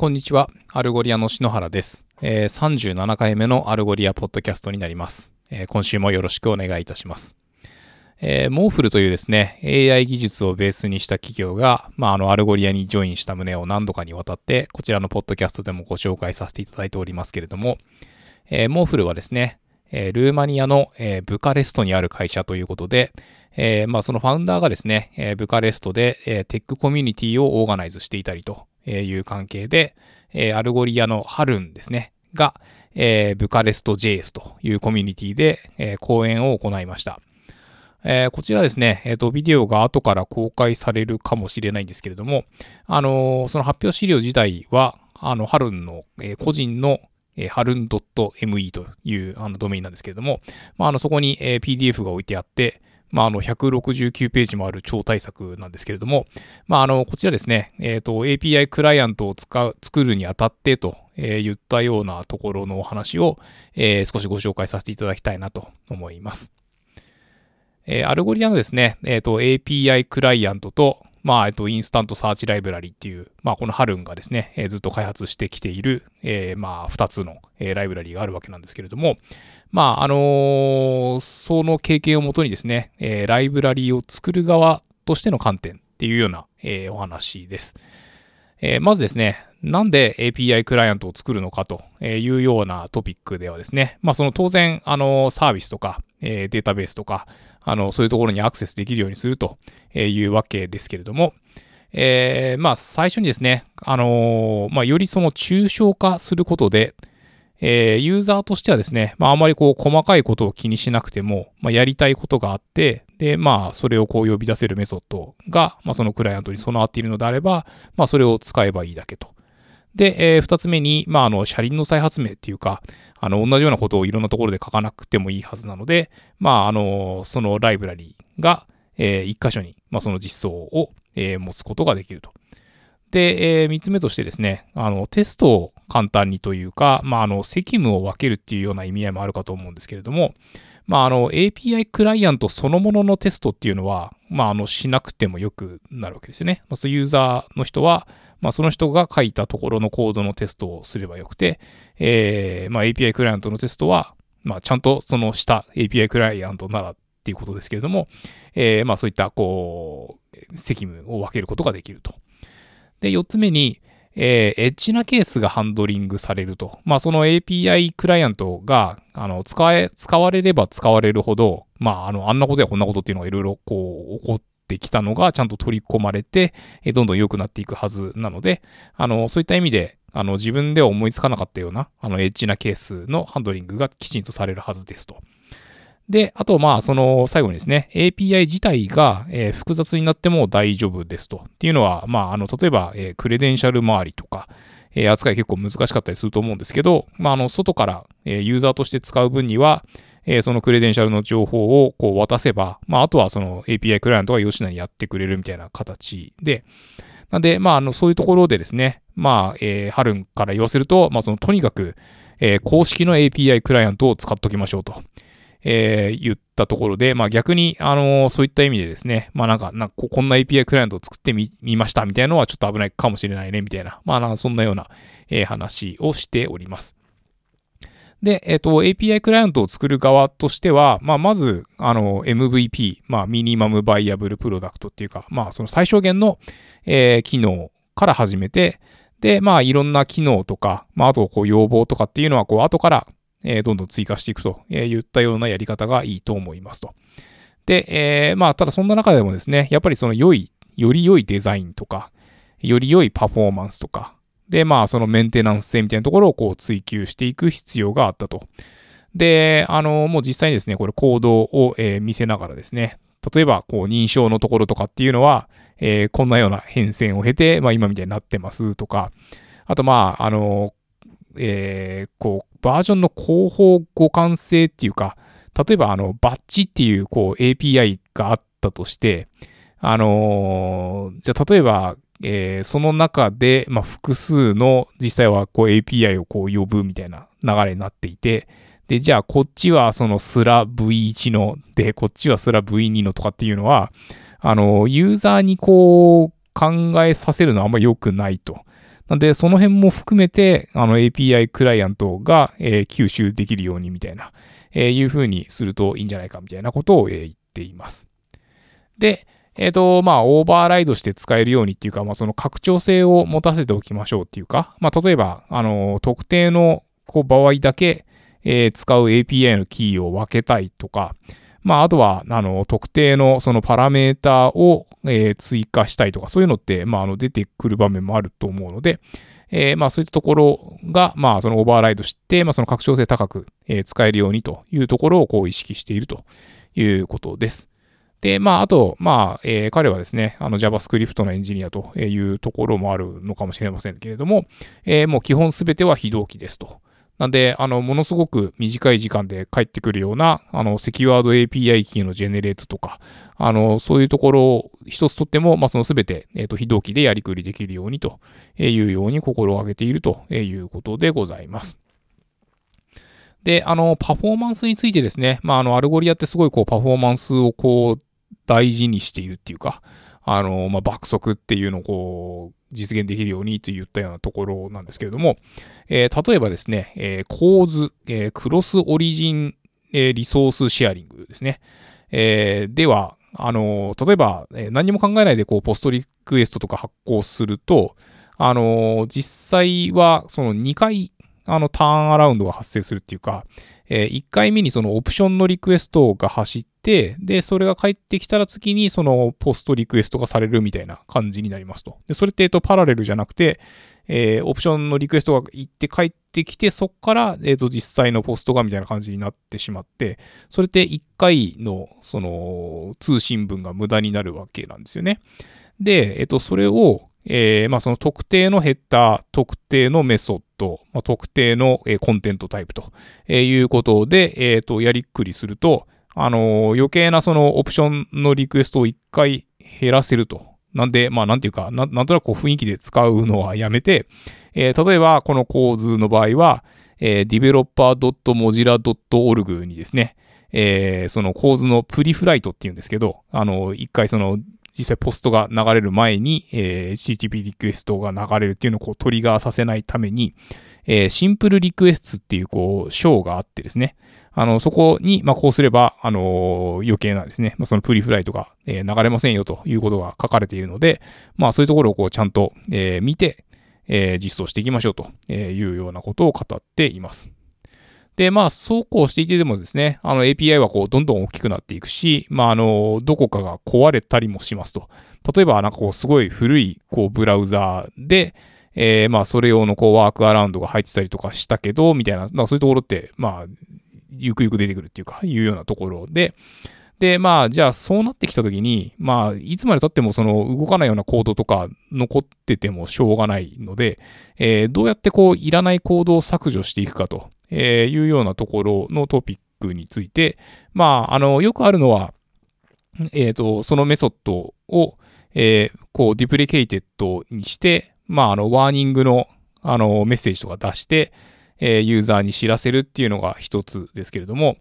こんにちは。 Algolia の篠原です。えー37回目の Algolia ポッドキャストになります。えー今週もよろしくお願いいたします。えー MorphL というですね、AI 技術をベースにした企業が、まあ、あの、 Algolia にジョインした旨を何度かにわたって、こちらのポッドキャストでもご紹介させていただいておりますけれども、えー MorphL はですね、えールーマニアの、えーブカレストにある会社ということで、えーまあ、そのファウンダーがですね、えーブカレストで、えー tech community をオーガナイズしていたりという関係で、えー Algolia のハルンですね、が、えーブカレスト JS というコミュニティで、えー講演を行いました。えーこちらですね、えっ、と、ビデオが後から公開されるかもしれないんですけれども、あのーその発表資料自体は、あの、ハルンの、えー個人の、えー、 haroen .me というあのドメインなんですけれども、まあ、あの、そこに、えー PDF が置いてあって、まあ、あの、169ページもある超大作なんですけれども、まあ、あの、こちらですね、えっ、と、API クライアントを使う、作るにあたってと、えー言ったようなところのお話を、えー少しご紹介させていただきたいなと思います。えー Algolia のですね、えっ、と、API クライアントと、まあ、えっと、 InstantSearch ライブラリっていう、まあ、このハルンがですね、えーずっと開発してきている、えーまあ、二つの、えーライブラリがあるわけなんですけれども、まあ、あのーその経験をもとにですね、えーライブラリを作る側としての観点っていうような、えーお話です。えーまずですね、なんで API クライアントを作るのかというようなトピックではですね、まあその当然、あの、サービスとか、えーデータベースとか、あの、そういうところにアクセスできるようにするというわけですけれども、えーまあ最初にですね、あのーまあよりその抽象化することで、えーユーザーとしてはですね、まああまりこう細かいことを気にしなくても、まあやりたいことがあって、で、まあそれをこう呼び出せるメソッドが、まあそのクライアントに備わっているのであれば、まあそれを使えばいいだけと。で、えー二つ目に、まああの車輪の再発明っていうか、あの同じようなことをいろんなところで書かなくてもいいはずなので、まああのそのライブラリーが、えー一箇所に、まあ、その実装を、えー持つことができると。で、えー三つ目としてですね、あの、テストを簡単にというか、まあ、あの、責務を分けるっていうような意味合いもあるかと思うんですけれども、まあ、あの、API クライアントそのもののテストっていうのは、まあ、あの、しなくてもよくなるわけですよね。まあ、そユーザーの人は、まあ、その人が書いたところのコードのテストをすればよくて、えーまあ、API クライアントのテストは、まあ、ちゃんとその下 API クライアントならっていうことですけれども、えーまあ、そういった、こう、責務を分けることができると。で、4つ目に、えーエッジなケースがハンドリングされると。まあ、その API クライアントが、あの、使え、使われれば使われるほど、まあ、あの、あんなことやこんなことっていうのがいろいろこう、起こってきたのがちゃんと取り込まれて、えーどんどん良くなっていくはずなので、あの、そういった意味で、あの、自分では思いつかなかったような、あの、エッジなケースのハンドリングがきちんとされるはずですと。で、あと、まあ、その、最後にですね、API 自体が、えー複雑になっても大丈夫ですと。っていうのは、まあ、あの、例えば、えークレデンシャル周りとか、えー扱い結構難しかったりすると思うんですけど、まあ、あの、外から、えユーザーとして使う分には、えそのクレデンシャルの情報をこう渡せば、まあ、あとはその API クライアントが吉なにやってくれるみたいな形で、なんで、まあ、あの、そういうところでですね、まあ、えーハルンから言わせると、まあ、その、とにかく、え公式の API クライアントを使っときましょうと。えー言ったところで、まあ逆に、あのーそういった意味でですね、まあなんか、なんかこんな API クライアントを作ってみましたみたいなのはちょっと危ないかもしれないねみたいな、まあなんかそんなような、えー話をしております。で、えっ、と、API クライアントを作る側としては、まあまず、あの、MVP、まあミニマムバイアブルプロダクトっていうか、まあその最小限の、えー機能から始めて、で、まあいろんな機能とか、まああとこう要望とかっていうのはこう後からえどんどん追加していくとえ言ったようなやり方がいいと思いますと。で、えーまあ、ただそんな中でもですね、やっぱりその良い、より良いデザインとか、より良いパフォーマンスとか、で、まあ、そのメンテナンス性みたいなところをこう追求していく必要があったと。で、あの、もう実際にですね、これコードを、えー見せながらですね、例えば、こう、認証のところとかっていうのは、えーこんなような変遷を経て、まあ、今みたいになってますとか、あと、まあ、あの、えーこう、バージョンの広報互換性っていうか、例えば、あの、バッチっていう、こう、API があったとして、あのーじゃあ、例えば、えーその中で、まあ、複数の実際はこう API をこう呼ぶみたいな流れになっていて、で、じゃあこっちはそのスラ V1 の、で、こっちはスラ V2 のとかっていうのは、あの、ユーザーにこう考えさせるのはあんま良くないと。なんで、その辺も含めて、あの API クライアントが、えー、吸収できるようにみたいな、えー、いう風にするといいんじゃないかみたいなことを、えー、言っています。で、えっ、ー、と、まあ、オーバーライドして使えるようにっていうか、まあ、その拡張性を持たせておきましょうっていうか、まあ、例えば、あの、特定のこう場合だけ、えー、使う API のキーを分けたいとか、まあ、あとは、あの、特定のそのパラメータを、えー、追加したいとか、そういうのって、まあ、あの、出てくる場面もあると思うので、えー、まあ、そういったところが、まあ、そのオーバーライドして、まあ、その拡張性高く、えー、使えるようにというところを、こう、意識しているということです。で、まあ、あと、まあ、えー、彼はですね、あの JavaScript のエンジニアというところもあるのかもしれませんけれども、えー、もう基本すべては非同期ですと。なんで、あの、ものすごく短い時間で返ってくるような、あの、セキュアード API キーのジェネレートとか、あの、そういうところを一つとっても、まあ、そのすべて、えっ、ー、と、非同期でやりくりできるようにというように心を上げているということでございます。で、あの、パフォーマンスについてですね、まあ、あの、 Algolia ってすごいこう、パフォーマンスをこう、大事にしているっていうか、あの、まあ、爆速っていうのをこう、実現できるようにといったようなところなんですけれども、えー、例えばですね、えー、 CORS、えー、 Cross-Origin、え Resource Sharing ですね。えでは、あの例えば、え何も考えないでこう POST request とか発行すると、あの実際はその2回あのターンアラウンドが発生するっていうか、え1回目にそのオプションのリクエストが走って、で、それが返ってきたら次にそのポストリクエストがされるみたいな感じになりますと。で、それって、えっと、パラレルじゃなくて、えー、オプションのリクエストが行って帰ってきて、そこから、えっ、ー、と、実際のポストがみたいな感じになってしまって、それって1回の、その、通信分が無駄になるわけなんですよね。で、えっ、ー、と、それを、えー、まあ、その特定のヘッダー、特定のメソッド、まあ、特定の、え、コンテントタイプと、いうことで、えー、と、やりっくりすると、あの余計なそのオプションのリクエストを一回減らせると。なんで、まあ、なんていうかな、んとなく雰囲気で使うのはやめて、えー、例えば、この構図の場合は、えー、developer.mozilla.org にですね、えー、その構図のプリフライトっていうんですけど、あの、一回その実際ポストが流れる前に、えー、HTTP リクエストが流れるっていうのをこうトリガーさせないために、えー、シンプルリクエストっていうこう章があってですね、あの、そこに、まあ、こうすれば、あの余計なですね、まあ、そのプリフライトが、えー、流れませんよということが書かれているので、まあ、そういうところをこうちゃんと、えー、見て、えー、実装していきましょうというようなことを語っています。で、まあ、そうこうしていてでもですね、あの API はこう、どんどん大きくなっていくし、まあ、あの、どこかが壊れたりもしますと。例えば、なんかこう、すごい古い、こう、ブラウザーで、えー、まあ、それ用のこう、ワークアラウンドが入ってたりとかしたけど、みたいな、まあ、そういうところって、まあ、ゆくゆく出てくるっていうか、いうようなところで、で、まあ、じゃあそうなってきたときに、まあ、いつまで経ってもその動かないようなコードとか残っててもしょうがないので、えー、どうやってこう、いらないコードを削除していくかというようなところのトピックについて、まあ、あの、よくあるのは、えっ、ー、と、そのメソッドを、えー、こう、 deprecated にして、まあ、あの、ワーニングの、あの、メッセージとか出して、え、ユーザーに知らせるっていうのが一つですけれども、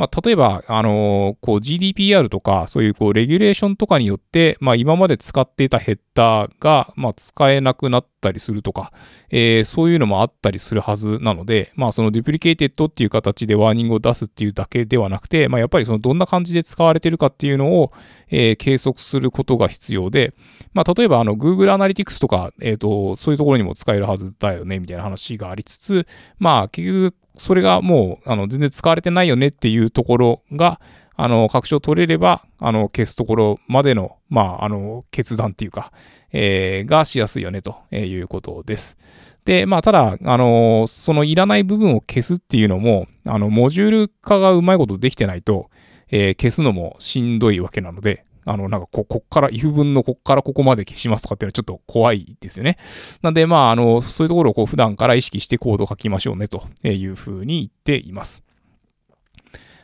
まあ、例えば、あの、こう GDPR とか、そういうこうレギュレーションとかによって、まあ、今まで使っていたヘッダーが、まあ、使えなくなったりするとか、えー、そういうのもあったりするはずなので、まあ、その deprecated っていう形でワーニングを出すっていうだけではなくて、まあ、やっぱりそのどんな感じで使われてるかっていうのを、えー、計測することが必要で、まあ、例えばあの Google Analytics とか、えっ、ー、と、そういうところにも使えるはずだよね、みたいな話がありつつ、まあ、結局、それがもう、あの、全然使われてないよねっていうところが、あの、確証取れれば、あの、消すところまでの、まあ、あの、決断っていうか、えー、がしやすいよね、ということです。で、まあ、ただ、あの、そのいらない部分を消すっていうのも、あの、モジュール化がうまいことできてないと、えー、消すのもしんどいわけなので、あの、なんかこ、こっから、if 分のこっからここまで消しますとかっていうのはちょっと怖いですよね。なんで、まあ、あの、そういうところをこう普段から意識してコード書きましょうねというふうに言っています。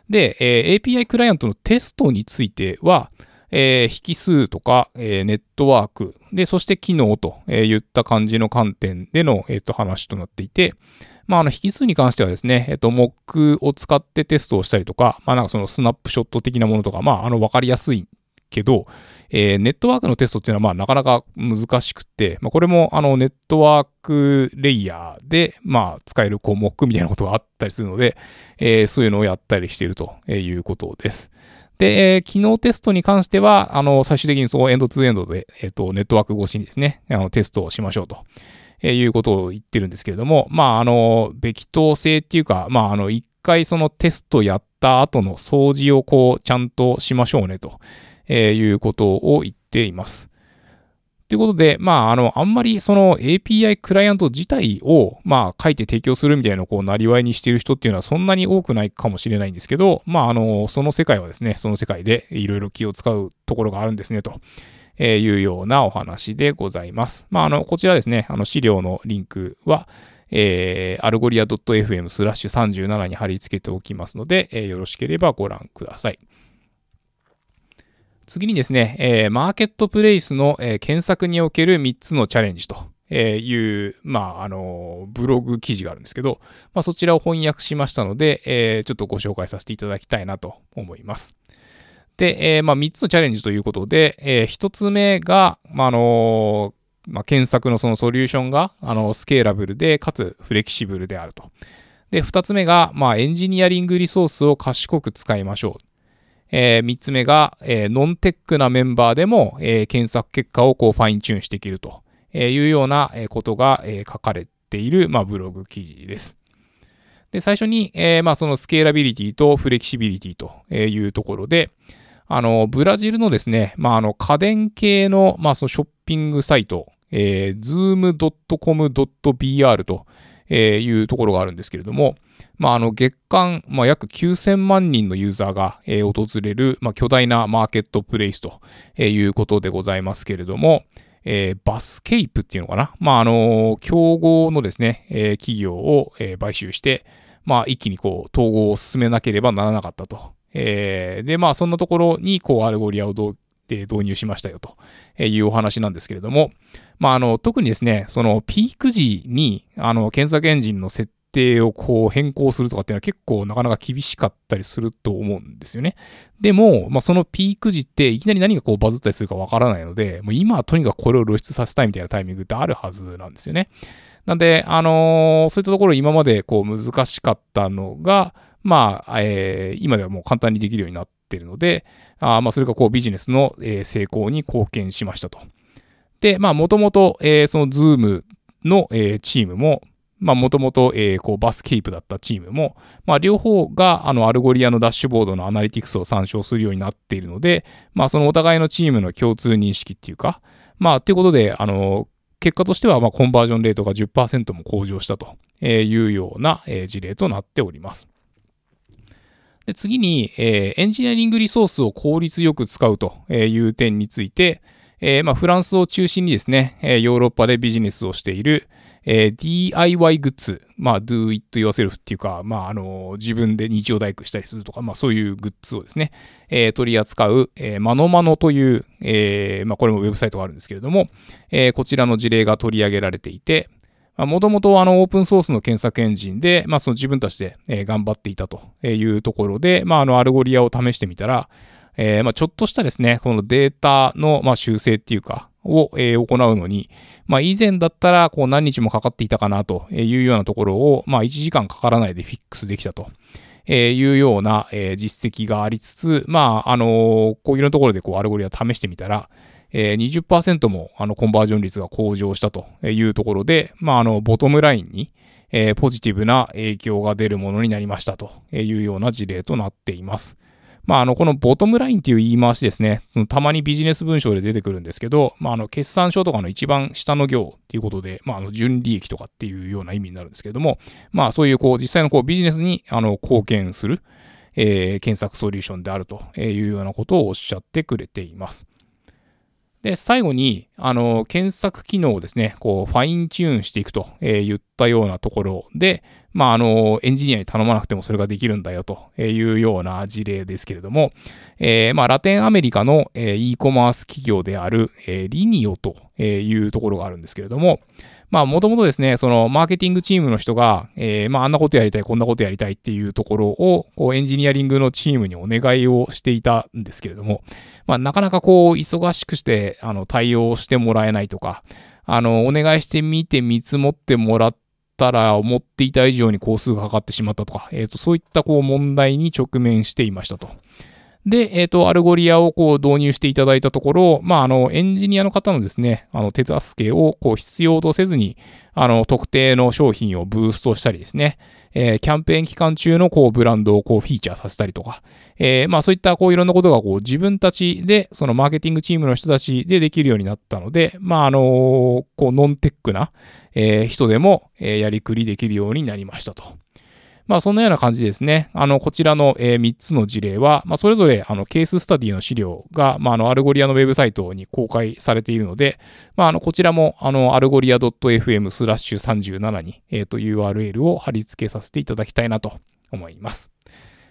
で、えー、API クライアントのテストについては、えー、引数とか、えー、ネットワーク、で、そして機能といった感じの観点での、えー、と話となっていて、まあ、あの、引数に関してはですね、えっと、モックを使ってテストをしたりとか、まあ、なんかそのスナップショット的なものとか、まあ、あの、わかりやすいけど、えー、ネットワークのテストっていうのはまあなかなか難しくて、まあ、これもあのネットワークレイヤーでまあ使えるこうモックみたいなことがあったりするので、えー、そういうのをやったりしているということです。で、えー、機能テストに関しては、あの、最終的にそうエンドツーエンドで、えっ、ー、と、ネットワーク越しにですね、あの、テストをしましょうと。え、いうことを言ってるんですけれども、まあ、あの、べき当性っていうか、まあ、あの、一回そのテストやった後の掃除をこう、ちゃんとしましょうねと。えー、いうことを言っています。ということで、まあ、あの、あんまりその API クライアント自体を、まあ、書いて提供するみたいなこう、なりわいにしている人っていうのはそんなに多くないかもしれないんですけど、まあ、あの、その世界はですね、その世界でいろいろ気を使うところがあるんですね、と。えいうようなお話でございます。まあ、あの、こちらですね、あの資料のリンクは、えー、 Algolia .fm スラッシュ37に貼り付けておきますので、えー、よろしければご覧ください。次にですね、えー、マーケットプレイスの、えー、検索における3つのチャレンジという、まあ、あの、ブログ記事があるんですけど、まあ、そちらを翻訳しましたので、えー、ちょっとご紹介させていただきたいなと思います。で、え、まあ、3つのチャレンジということで、え、1つ目が、まあ、あのまあ、検索のそのソリューションが、あの、スケーラブルで、かつフレキシブルであると。で、2つ目が、まあ、エンジニアリングリソースを賢く使いましょう。えー、3つ目が、えー、 non-tech なメンバーでも、えー、検索結果をこうファインチューンしていけるというようなことが、えー、書かれている、まあ、ブログ記事です。で、最初に、えー、まあ、そのスケーラビリティとフレキシビリティというところで、あの、ブラジルのですね、まあ、あの、家電系の、まあ、そのショッピングサイト、えー、zoom.com.br というところがあるんですけれども、まあ、あの月間、まあ、約9000万人のユーザーが、えー、訪れる、まあ、巨大なマーケットプレイスということでございますけれども、えー、 Buscapé っていうのかな？まあ、あのー、競合のですね、えー、企業を、えー、買収して、まあ、一気にこう、統合を進めなければならなかったと。えー、で、まあ、そんなところに、こう、 Algolia を導入しましたよというお話なんですけれども、まあ、あの、特にですね、そのピーク時に、あの、検索エンジンの設定をこう変更するとかっていうのは結構なかなか厳しかったりすると思うんですよね。でも、まあ、そのピーク時っていきなり何がこうバズったりするかわからないので、もう今はとにかくこれを露出させたいみたいなタイミングってあるはずなんですよね。なんで、あのー、そういったところ今までこう難しかったのが、まあ、えー、今ではもう簡単にできるようになってるので、あまあ、それがこうビジネスの、え、成功に貢献しましたと。で、まあ、もともと、え、その Zoom の、え、チームも、まあ、もともと、えー、こう、 Buscapé だったチームも、まあ、両方が、あの、 Algolia のダッシュボードのアナリティクスを参照するようになっているので、まあ、そのお互いのチームの共通認識っていうか、まあ、ということで、あの、結果としては、まあ、コンバージョンレートが10%も向上したというような、えー、事例となっております。で次に、えー、エンジニアリングリソースを効率よく使うという点について、えー、まあ、フランスを中心にですね、ヨーロッパでビジネスをしている、えー、DIY グッズ、まあ、do it yourself っていうか、まあ、あの、自分で日曜大工したりするとか、まあ、そういうグッズをですね、えー、取り扱う、えー、 ManoMano という、えー、まあ、これもウェブサイトがあるんですけれども、えー、こちらの事例が取り上げられていて、もともとあのオープンソースの検索エンジンで、まあ、その自分たちで、えー、頑張っていたというところで、まあ、あの Algolia を試してみたら、えー、まあ、ちょっとしたですね、このデータの、まあ、修正っていうか、を、えー、行うのに、まあ、以前だったらこう何日もかかっていたかなというようなところを、まあ、1時間かからないでフィックスできたと。えいうような、え実績がありつつ、まあ、あのこういろんなところでこう Algolia 試してみたら、えー、20%もあのコンバージョン率が向上したというところで、まあ、あの bottom line に、えー、ポジティブな影響が出るものになりましたというような事例となっています。まあ、あの、この bottom line っていう言い回しですね、たまにビジネス文章で出てくるんですけど、まあ、あの、決算書とかの一番下の行っていうことで、まあ、あの、純利益とかっていうような意味になるんですけれども、まあ、そういう、こう、実際のこう、ビジネスに、あの、貢献する、えー、検索ソリューションであるというようなことをおっしゃってくれています。で、最後に、あの、検索機能をですね、こう、ファインチューンしていくと、えー、言ったようなところで、まあ、あの、エンジニアに頼まなくてもそれができるんだよというような事例ですけれども、えー、まあ、ラテンアメリカの、えー、e コマース企業である、えー、リニオというところがあるんですけれども、まあ、もともとですね、そのマーケティングチームの人が、えー、まあ、あんなことやりたい、こんなことやりたいっていうところを、こう、エンジニアリングのチームにお願いをしていたんですけれども、まあ、なかなかこう、忙しくして、あの、対応してもらえないとか、あの、お願いしてみて見積もってもらったら、思っていた以上に工数がかかってしまったとか、えっ、ー、と、そういったこう、問題に直面していましたと。で、えっ、ー、と、 Algolia をこう導入していただいたところ、まあ、あの、エンジニアの方のですね、あの、手助けをこう必要とせずに、あの、特定の商品をブーストしたりですね、えー、キャンペーン期間中のこう、ブランドをこう、フィーチャーさせたりとか、えー、まあ、そういったこう、いろんなことがこう、自分たちで、そのマーケティングチームの人たちでできるようになったので、まあ、あのこう、 non-tech な、えー、人でも、えやりくりできるようになりましたと。まあ、そんなような感じですね。あの、こちらの、え、3つの事例は、まあ、それぞれ、あの、ケーススタディの資料が、まあ、あの、 Algolia のウェブサイトに公開されているので、まあ、あの、こちらも、あの、 Algolia .fm スラッシュ37に、えっ、ー、と、URL を貼り付けさせていただきたいなと思います。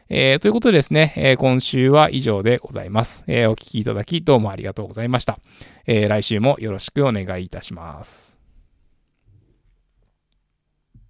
えー、ということでですね、えー、今週は以上でございます。えー、お聞きいただきどうもありがとうございました。え来週もよろしくお願いいたします。